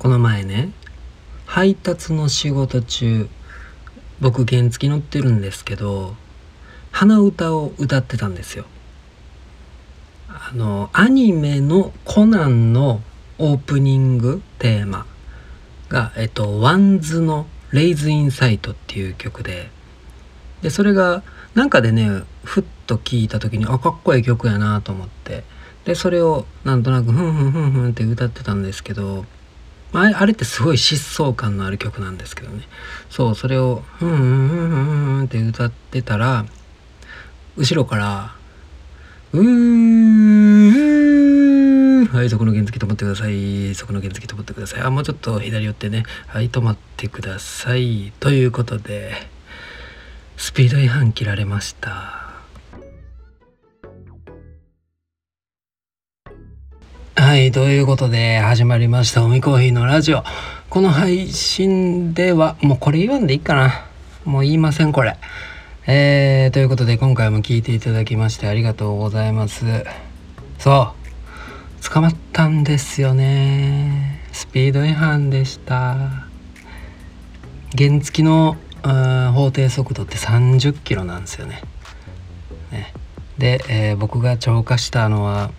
この前ね配達の仕事中僕原付乗ってるんですけど鼻歌を歌ってたんですよ。あのアニメのコナンのオープニングテーマが、えっと、 WANDSの Raise inSight っていう曲で、で、それがなんかでね、ふっと聞いた時に、あ、かっこいい曲やなと思って、で、それをなんとなくふんふんふんふんって歌ってたんですけど、ああれってすごい疾走感のある曲なんですけどね。そう、それをふんふんふんふんふんって歌ってたら、後ろから、うーんはい、そこの原付止まってください。そこの原付止まってください。あ、もうちょっと左寄ってね。はい、止まってください。ということで、スピード違反切られました。はい、ということで始まりました、おみコーヒーのラジオ。この配信では、もうこれ言わんでいいかな。もう言いません、これ。えー、ということで今回も聞いていただきましてありがとうございます。そう、捕まったんですよね。スピード違反でした。原付の法定速度って30キロなんですよね。ねで、えー、僕が超過したのは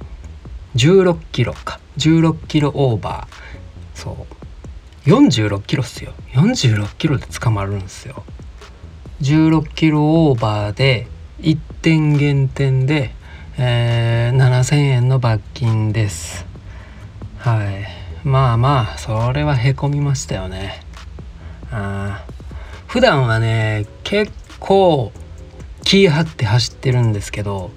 16キロか。16キロオーバー。そう。46キロっすよ。46キロで捕まるんすよ。16キロオーバーで1点減点で、えー、7000円の罰金です。はい。まあまあそれはへこみましたよね。あ普段はね結構気張って走ってるんですけど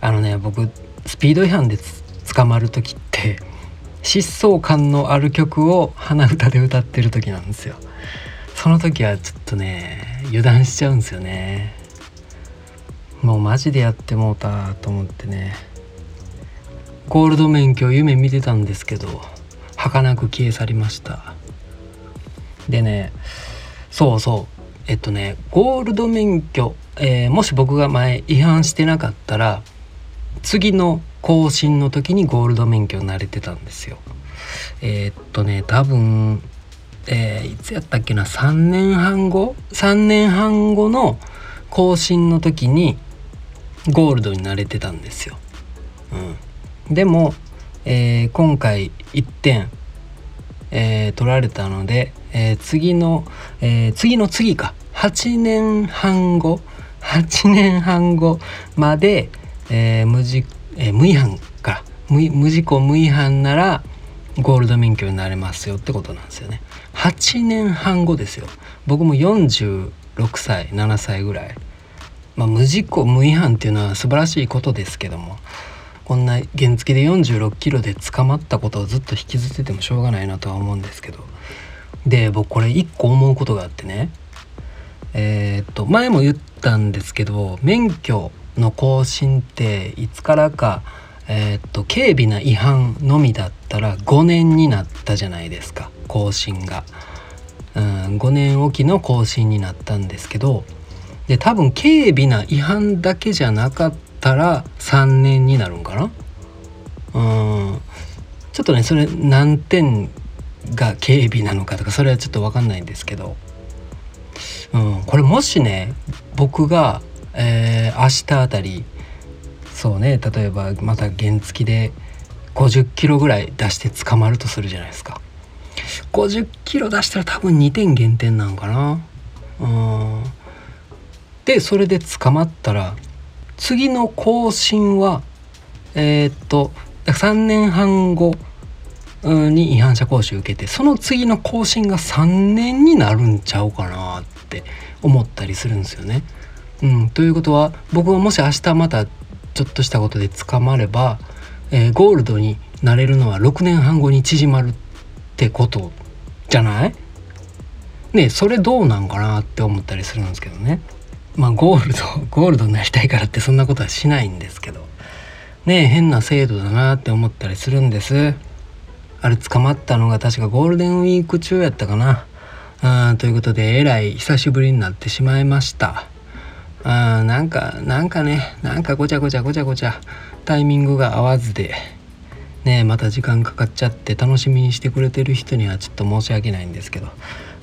あのね僕スピード違反で捕まる時って疾走感のある曲を鼻歌で歌ってる時なんですよ。その時はちょっとね油断しちゃうんですよね。もうマジでやってもうたと思ってね。ゴールド免許夢見てたんですけど儚く消え去りました。でねそうそう。えっとねゴールド免許、えー、もし僕が前違反してなかったら次の更新の時にゴールド免許になれてたんですよ。えー、っとね多分えー、いつやったっけな？3年半後？3年半後の更新の時にゴールドになれてたんですよ。うん、でも、えー、今回1点、えー、取られたので、え次の、え次の次か。8年半後？8年半後まで、え無事、え無違反か無無事故無違反ならゴールド免許になれますよってことなんですよね。8年半後ですよ。僕も46歳7歳ぐらい。まあ無事故無違反っていうのは素晴らしいことですけどもこんな原付で46キロで捕まったことをずっと引きずっててもしょうがないなとは思うんですけど。で僕これ一個思うことがあってね。えー、っと前も言ったんですけど免許の更新っていつからかえー、っと軽微な違反のみだったら5年になったじゃないですか更新が、うん、5年おきの更新になったんですけどで多分軽微な違反だけじゃなかったら3年になるんかな。うん。ちょっとねそれ何点が軽微なのかとかそれはちょっと分かんないんですけど、うん、これもしね僕が、えー、明日あたりそうね例えばまた原付で50キロぐらい出して捕まるとするじゃないですか。50キロ出したら多分2点減点なんかな。うん。でそれで捕まったら次の更新はえー、っと3年半後に違反者講習受けてその次の更新が3年になるんちゃうかなって思ったりするんですよね。うん、ということは僕はもし明日またちょっとしたことで捕まれば、えー、ゴールドになれるのは6年半後に縮まるってことじゃない？ねそれどうなんかなって思ったりするんですけどね。まあゴールド ゴールドになりたいからってそんなことはしないんですけど。ね変な制度だなって思ったりするんです。あれ捕まったのが確かゴールデンウィーク中やったかな。あということでえらい久しぶりになってしまいました。あなんかなんかねなんかごちゃごちゃごちゃごちゃタイミングが合わずでねまた時間かかっちゃって楽しみにしてくれてる人にはちょっと申し訳ないんですけど、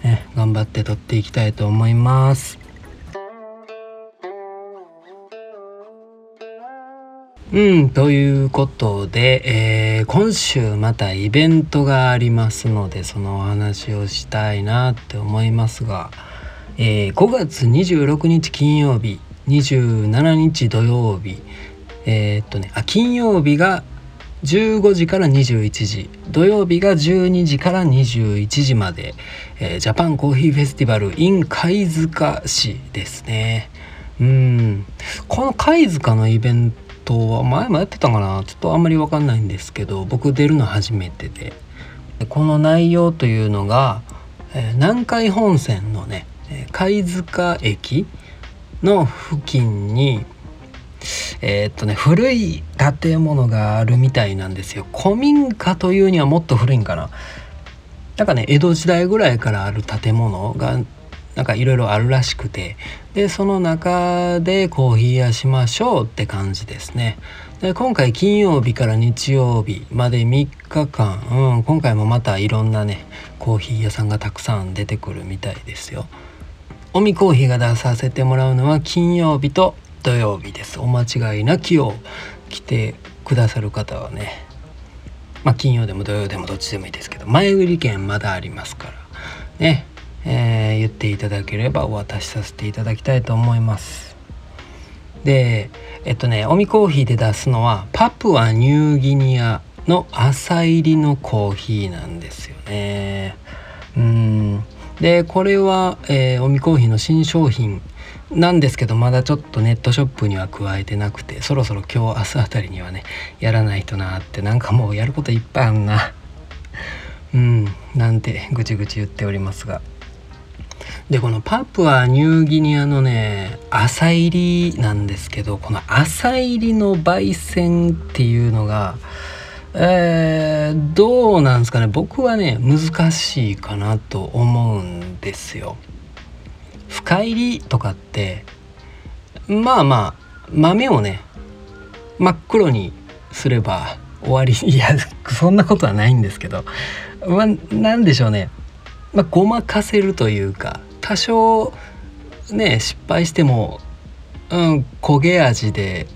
ね、頑張って撮っていきたいと思います。うん、ということで、えー、今週またイベントがありますのでそのお話をしたいなって思いますが、えー、5月26日金曜日27日土曜日。えー、っとねあ金曜日が15時から21時。土曜日が12時から21時まで、えー、ジャパンコーヒーフェスティバル in 貝塚市ですね。うん。この貝塚のイベントは前もやってたかな？ちょっとあんまり分かんないんですけど僕出るの初めてでこの内容というのが、えー、南海本線のね貝塚駅の付近にえー、っとね古い建物があるみたいなんですよ。古民家というにはもっと古いんかな。なんかね江戸時代ぐらいからある建物がなんかいろいろあるらしくて。でその中でコーヒー屋しましょうって感じですね。で今回金曜日から日曜日まで3日間、うん、今回もまたいろんなねコーヒー屋さんがたくさん出てくるみたいですよ。おみコーヒーが出させてもらうのは金曜日と土曜日です。お間違いなきを来てくださる方はね。まあ金曜でも土曜でもどっちでもいいですけど前売り券まだありますからね。えー、言っていただければお渡しさせていただきたいと思います。でえっとねおみコーヒーで出すのはパプアニューギニアの朝入りのコーヒーなんですよね。うん。でこれは、えー、おみコーヒーの新商品なんですけどまだちょっとネットショップには加えてなくてそろそろ今日明日あたりにはねやらないとなってなんかもうやることいっぱいあんな。うんなんてぐちぐち言っておりますが。でこのパプアニューギニアのね朝入りなんですけどこの朝入りの焙煎っていうのがえー、どうなんですかね。僕はね難しいかなと思うんですよ。深入りとかってまあまあ豆をね真っ黒にすれば終わり。いやそんなことはないんですけど。まあ何でしょうね。まあごまかせるというか多少ね失敗してもうん焦げ味で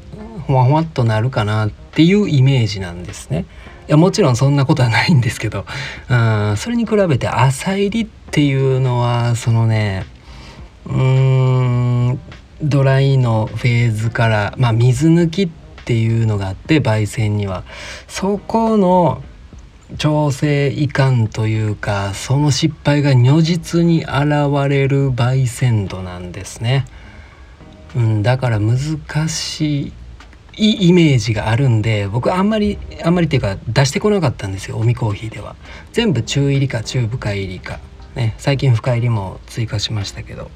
ほわほわっとなるかなってっていうイメージなんですね。いやもちろんそんなことはないんですけど、うん、それに比べて浅入りっていうのはそのねうーんドライのフェーズからまあ水抜きっていうのがあって焙煎にはそこの調整いかんというかその失敗が如実に現れる焙煎度なんですね。うん、だから難しいいイメージがあるんで僕あんまりあんまりっていうか出してこなかったんですよおみコーヒーでは。全部中入りか中深入りか。ね最近深入りも追加しましたけど。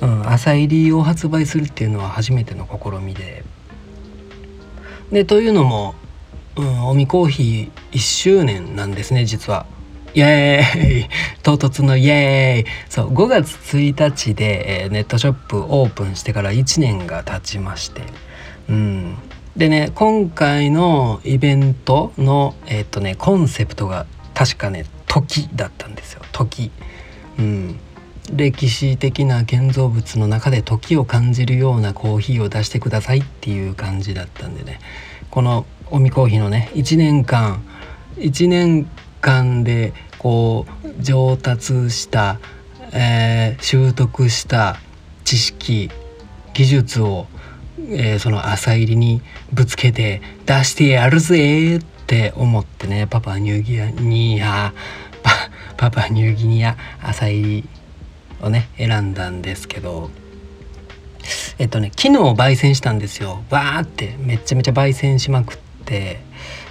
うん、朝入りを発売するっていうのは初めての試みで。でというのも、うん、おみコーヒー1周年なんですね実は。イエーイ！唐突のイエーイ！そう5月1日で、えー、ネットショップオープンしてから1年が経ちまして、うん、でね今回のイベントのえ、っとねコンセプトが確かね「時」だったんですよ「時」。うん。歴史的な建造物の中で時を感じるようなコーヒーを出してくださいっていう感じだったんでね。このおみコーヒーのね1年間1年間でこう上達した、えー、習得した知識技術を、えー、その朝入りにぶつけて出してやるぜって思ってねパパニューギニア パパニューギニア朝入りをね選んだんですけどえっとね昨日焙煎したんですよ。わーってめちゃめちゃ焙煎しまくって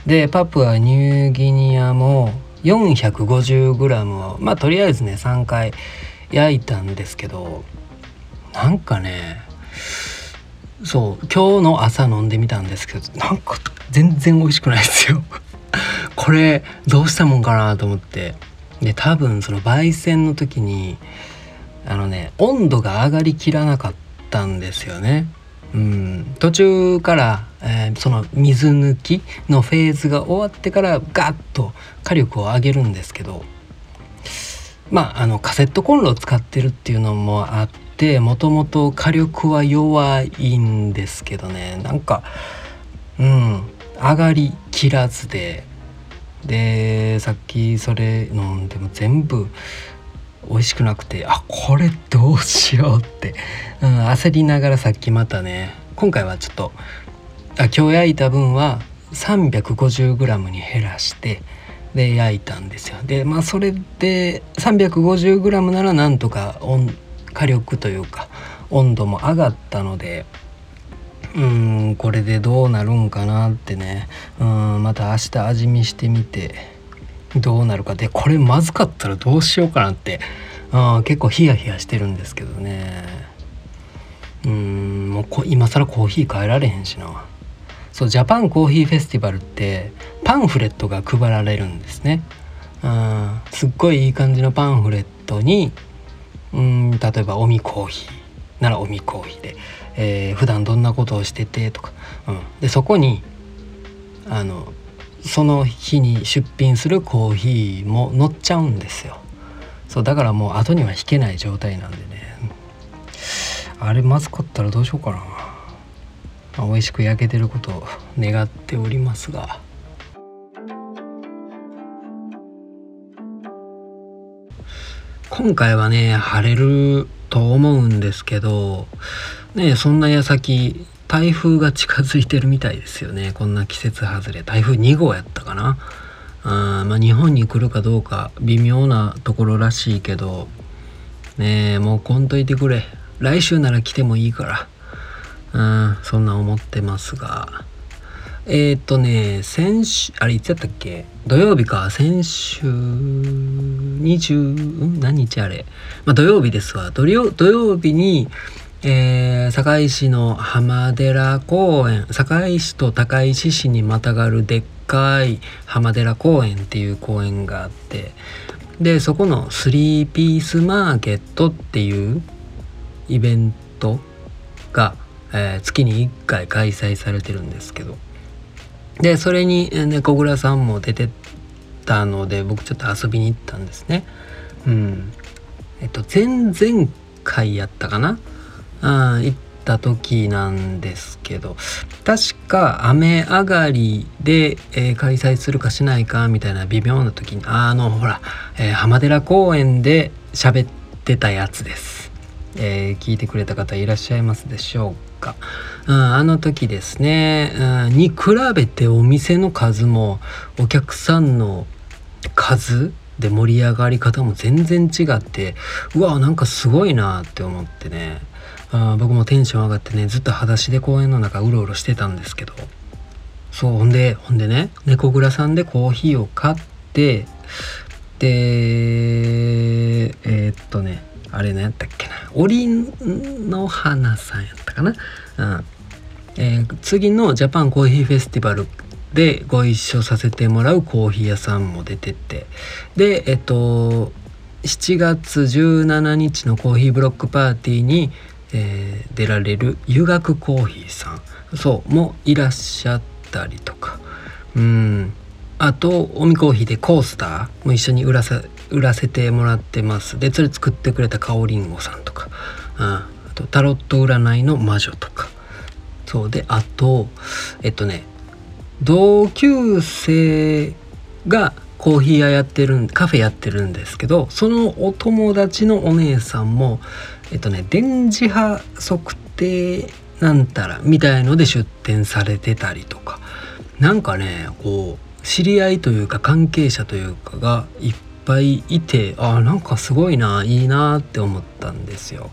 でパプアニューギニアも 450g をまあとりあえずね3回焼いたんですけどなんかねそう今日の朝飲んでみたんですけどなんか全然美味しくないですよ。これどうしたもんかなと思って。で多分その焙煎の時にあのね温度が上がりきらなかったんですよね。うん、途中から、えー、その水抜きのフェーズが終わってからガッと火力を上げるんですけどまああのカセットコンロを使ってるっていうのもあってもともと火力は弱いんですけどね。なんかうん上がりきらずで。でさっきそれ飲んでも全部美味しくなくてあこれどうしようって、うん、焦りながらさっきまたね今回はちょっとあ今日焼いた分は 350g に減らしてで焼いたんですよ。でまあそれで 350g ならなんとか温火力というか温度も上がったのでうんこれでどうなるんかなってね。うんまた明日味見してみてどうなるか。でこれまずかったらどうしようかなってあ結構ヒヤヒヤしてるんですけどね。うんもうこ今更コーヒー変えられへんしな。そうジャパンコーヒーフェスティバルってパンフレットが配られるんですね。うんすっごいいい感じのパンフレットにうん例えば「おみコーヒー」なら「おみコーヒーで」えー、普段どんなことをしててとか、うん、でそこにあのその日に出品するコーヒーも乗っちゃうんですよ。そうだからもう後には引けない状態なんでね。あれまずかったらどうしようかな、まあ、美味しく焼けてることを願っておりますが。今回はね晴れると思うんですけどねそんな矢先台風が近づいてるみたいですよね。こんな季節外れ。台風2号やったかな。あまあ日本に来るかどうか微妙なところらしいけどねえもう来んといてくれ。来週なら来てもいいから。うんそんな思ってますが。えっ、とね先週あれいつやったっけ？土曜日か。先週20何日あれ？まあ土曜日ですわ。土曜日にえー、堺市の浜寺公園堺市と高石市にまたがるでっかい浜寺公園っていう公園があってでそこのスリーピースマーケットっていうイベントが、えー、月に1回開催されてるんですけどでそれに猫倉さんも出てたので僕ちょっと遊びに行ったんですね。うん、えっと前々回やったかな？あ行った時なんですけど。確か雨上がりで、えー、開催するかしないかみたいな微妙な時にあのほら、えー、浜寺公園で喋ってたやつです、えー、聞いてくれた方いらっしゃいますでしょうか、うん、あの時ですね、うん、に比べてお店の数もお客さんの数で盛り上がり方も全然違ってうわなんかすごいなって思ってね。あ僕もテンション上がってねずっと裸足で公園の中うろうろしてたんですけど。そうほんでほんでね猫蔵さんでコーヒーを買ってでえー、っとねあれ何やったっけな？織の花さんやったかな、うん。えー、次のジャパンコーヒーフェスティバルでご一緒させてもらうコーヒー屋さんも出てて。でえっと7月17日のコーヒーブロックパーティーにえー、出られる湯学コーヒーさん。そうもいらっしゃったりとか。うん。あとおみコーヒーでコースターも一緒に売らせ売らせてもらってます。でそれ作ってくれたかおりんごさんとか、うん、あとタロット占いの魔女とか。そうであとえっとね同級生がコーヒー屋やってるカフェやってるんですけどそのお友達のお姉さんもえっとね電磁波測定なんたらみたいので出店されてたりとか。なんかねこう知り合いというか関係者というかがいっぱいいてあなんかすごいないいなって思ったんですよ。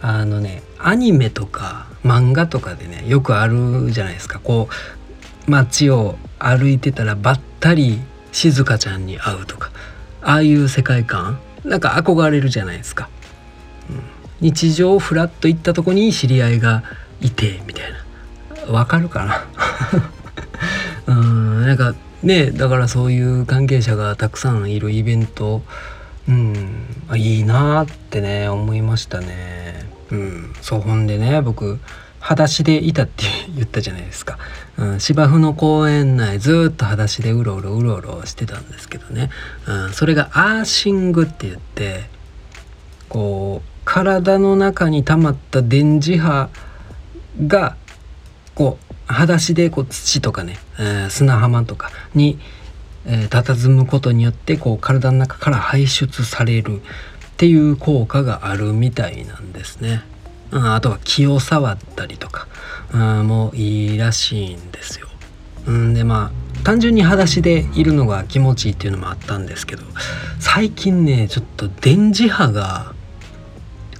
あのねアニメとか漫画とかでねよくあるじゃないですか。こう街を歩いてたらばったり静香ちゃんに会うとかああいう世界観。なんか憧れるじゃないですか。うん。日常フラッと行ったとこに知り合いがいてみたいな。わかるかな？うん。なんかねだからそういう関係者がたくさんいるイベントうんいいなってね思いましたね。うんそうほんでね僕裸足でいたって 言ったじゃないですか、うん、芝生の公園内ずっと裸足でうろうろうろうろしてたんですけどね、うん、それがアーシングって言ってこう体の中に溜まった電磁波がこう裸足でこう土とかね、えー、砂浜とかに、えー、佇むことによってこう体の中から排出されるっていう効果があるみたいなんですね。うん、あとは気を触ったりとか、うん、もういいらしいんですよ。うん、でまあ単純に裸足でいるのが気持ちいいっていうのもあったんですけど最近ねちょっと電磁波が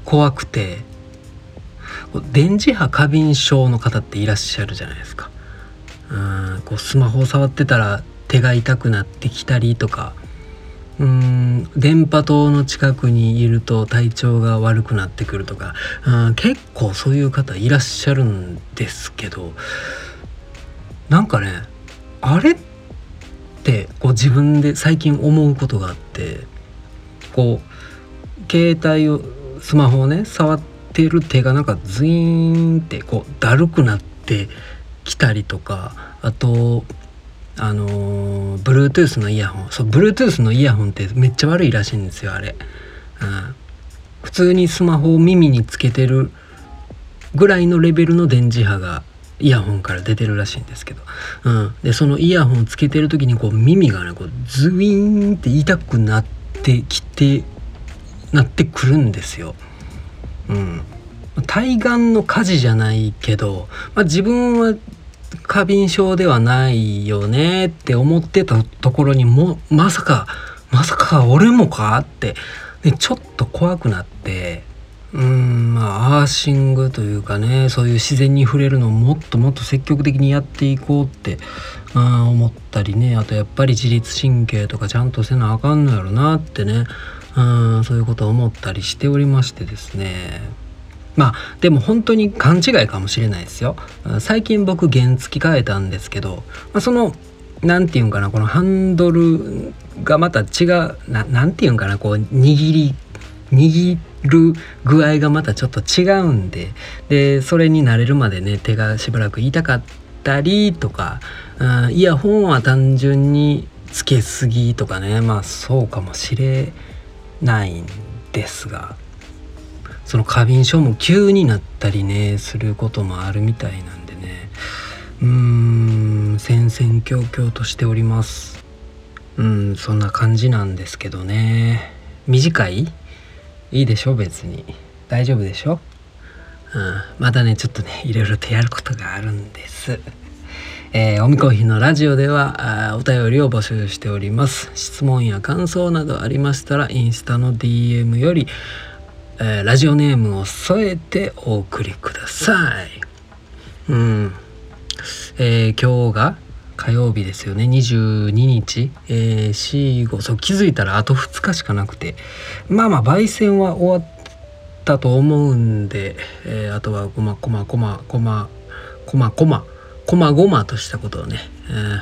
怖くて電磁波過敏症の方っていらっしゃるじゃないですか。うんこうスマホを触ってたら手が痛くなってきたりとか。うん電波塔の近くにいると体調が悪くなってくるとか。うん結構そういう方いらっしゃるんですけど。なんかねあれってこう自分で最近思うことがあって。こう携帯をスマホをね触っててる手がなんかズイーンってこうだるくなってきたりとかあとあのー、Bluetooth のイヤホン。そう Bluetooth のイヤホンってめっちゃ悪いらしいんですよあれ、うん、普通にスマホを耳につけてるぐらいのレベルの電磁波がイヤホンから出てるらしいんですけど、うん、でそのイヤホンつけてる時にこう耳がねこうズイーンって痛くなってきてなってくるんですよ。うん、対岸の火事じゃないけど、まあ、自分は過敏症ではないよねって思ってたところにもまさかまさか俺もかってでちょっと怖くなってうんまあアーシングというかねそういう自然に触れるのをもっともっと積極的にやっていこうってあ思ったりねあとやっぱり自律神経とかちゃんとせなあかんのやろなってねうんそういうことを思ったりしておりましてですね。まあでも本当に勘違いかもしれないですよ。最近僕原付き変えたんですけど、まあ、その何て言うんかなこのハンドルがまた違う何て言うんかなこう握り握る具合がまたちょっと違うんででそれに慣れるまでね手がしばらく痛かったりとか、うん、イヤホンは単純につけすぎとかねまあそうかもしれないないんですがその過敏症も急になったりねすることもあるみたいなんでね。うーん戦々恐々としております。うんそんな感じなんですけどね。短い？いいでしょ？別に。大丈夫でしょ？うん、まだねちょっとねいろいろとやることがあるんです。えー、おみこひのラジオではお便りを募集しております。質問や感想などありましたらインスタの DM より、えー、ラジオネームを添えてお送りください。うん、えー、今日が火曜日ですよね。22日、えー、4そう気づいたらあと2日しかなくて。まあまあ焙煎は終わったと思うんで、えー、あとはこまこまこまこまこまこま。こまごまとしたことをね、えー、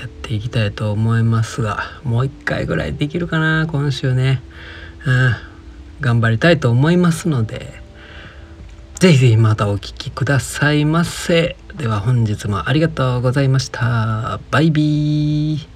やっていきたいと思いますがもう一回ぐらいできるかな今週ね、うん、頑張りたいと思いますのでぜひぜひまたお聴きくださいませ。では本日もありがとうございました。バイビー。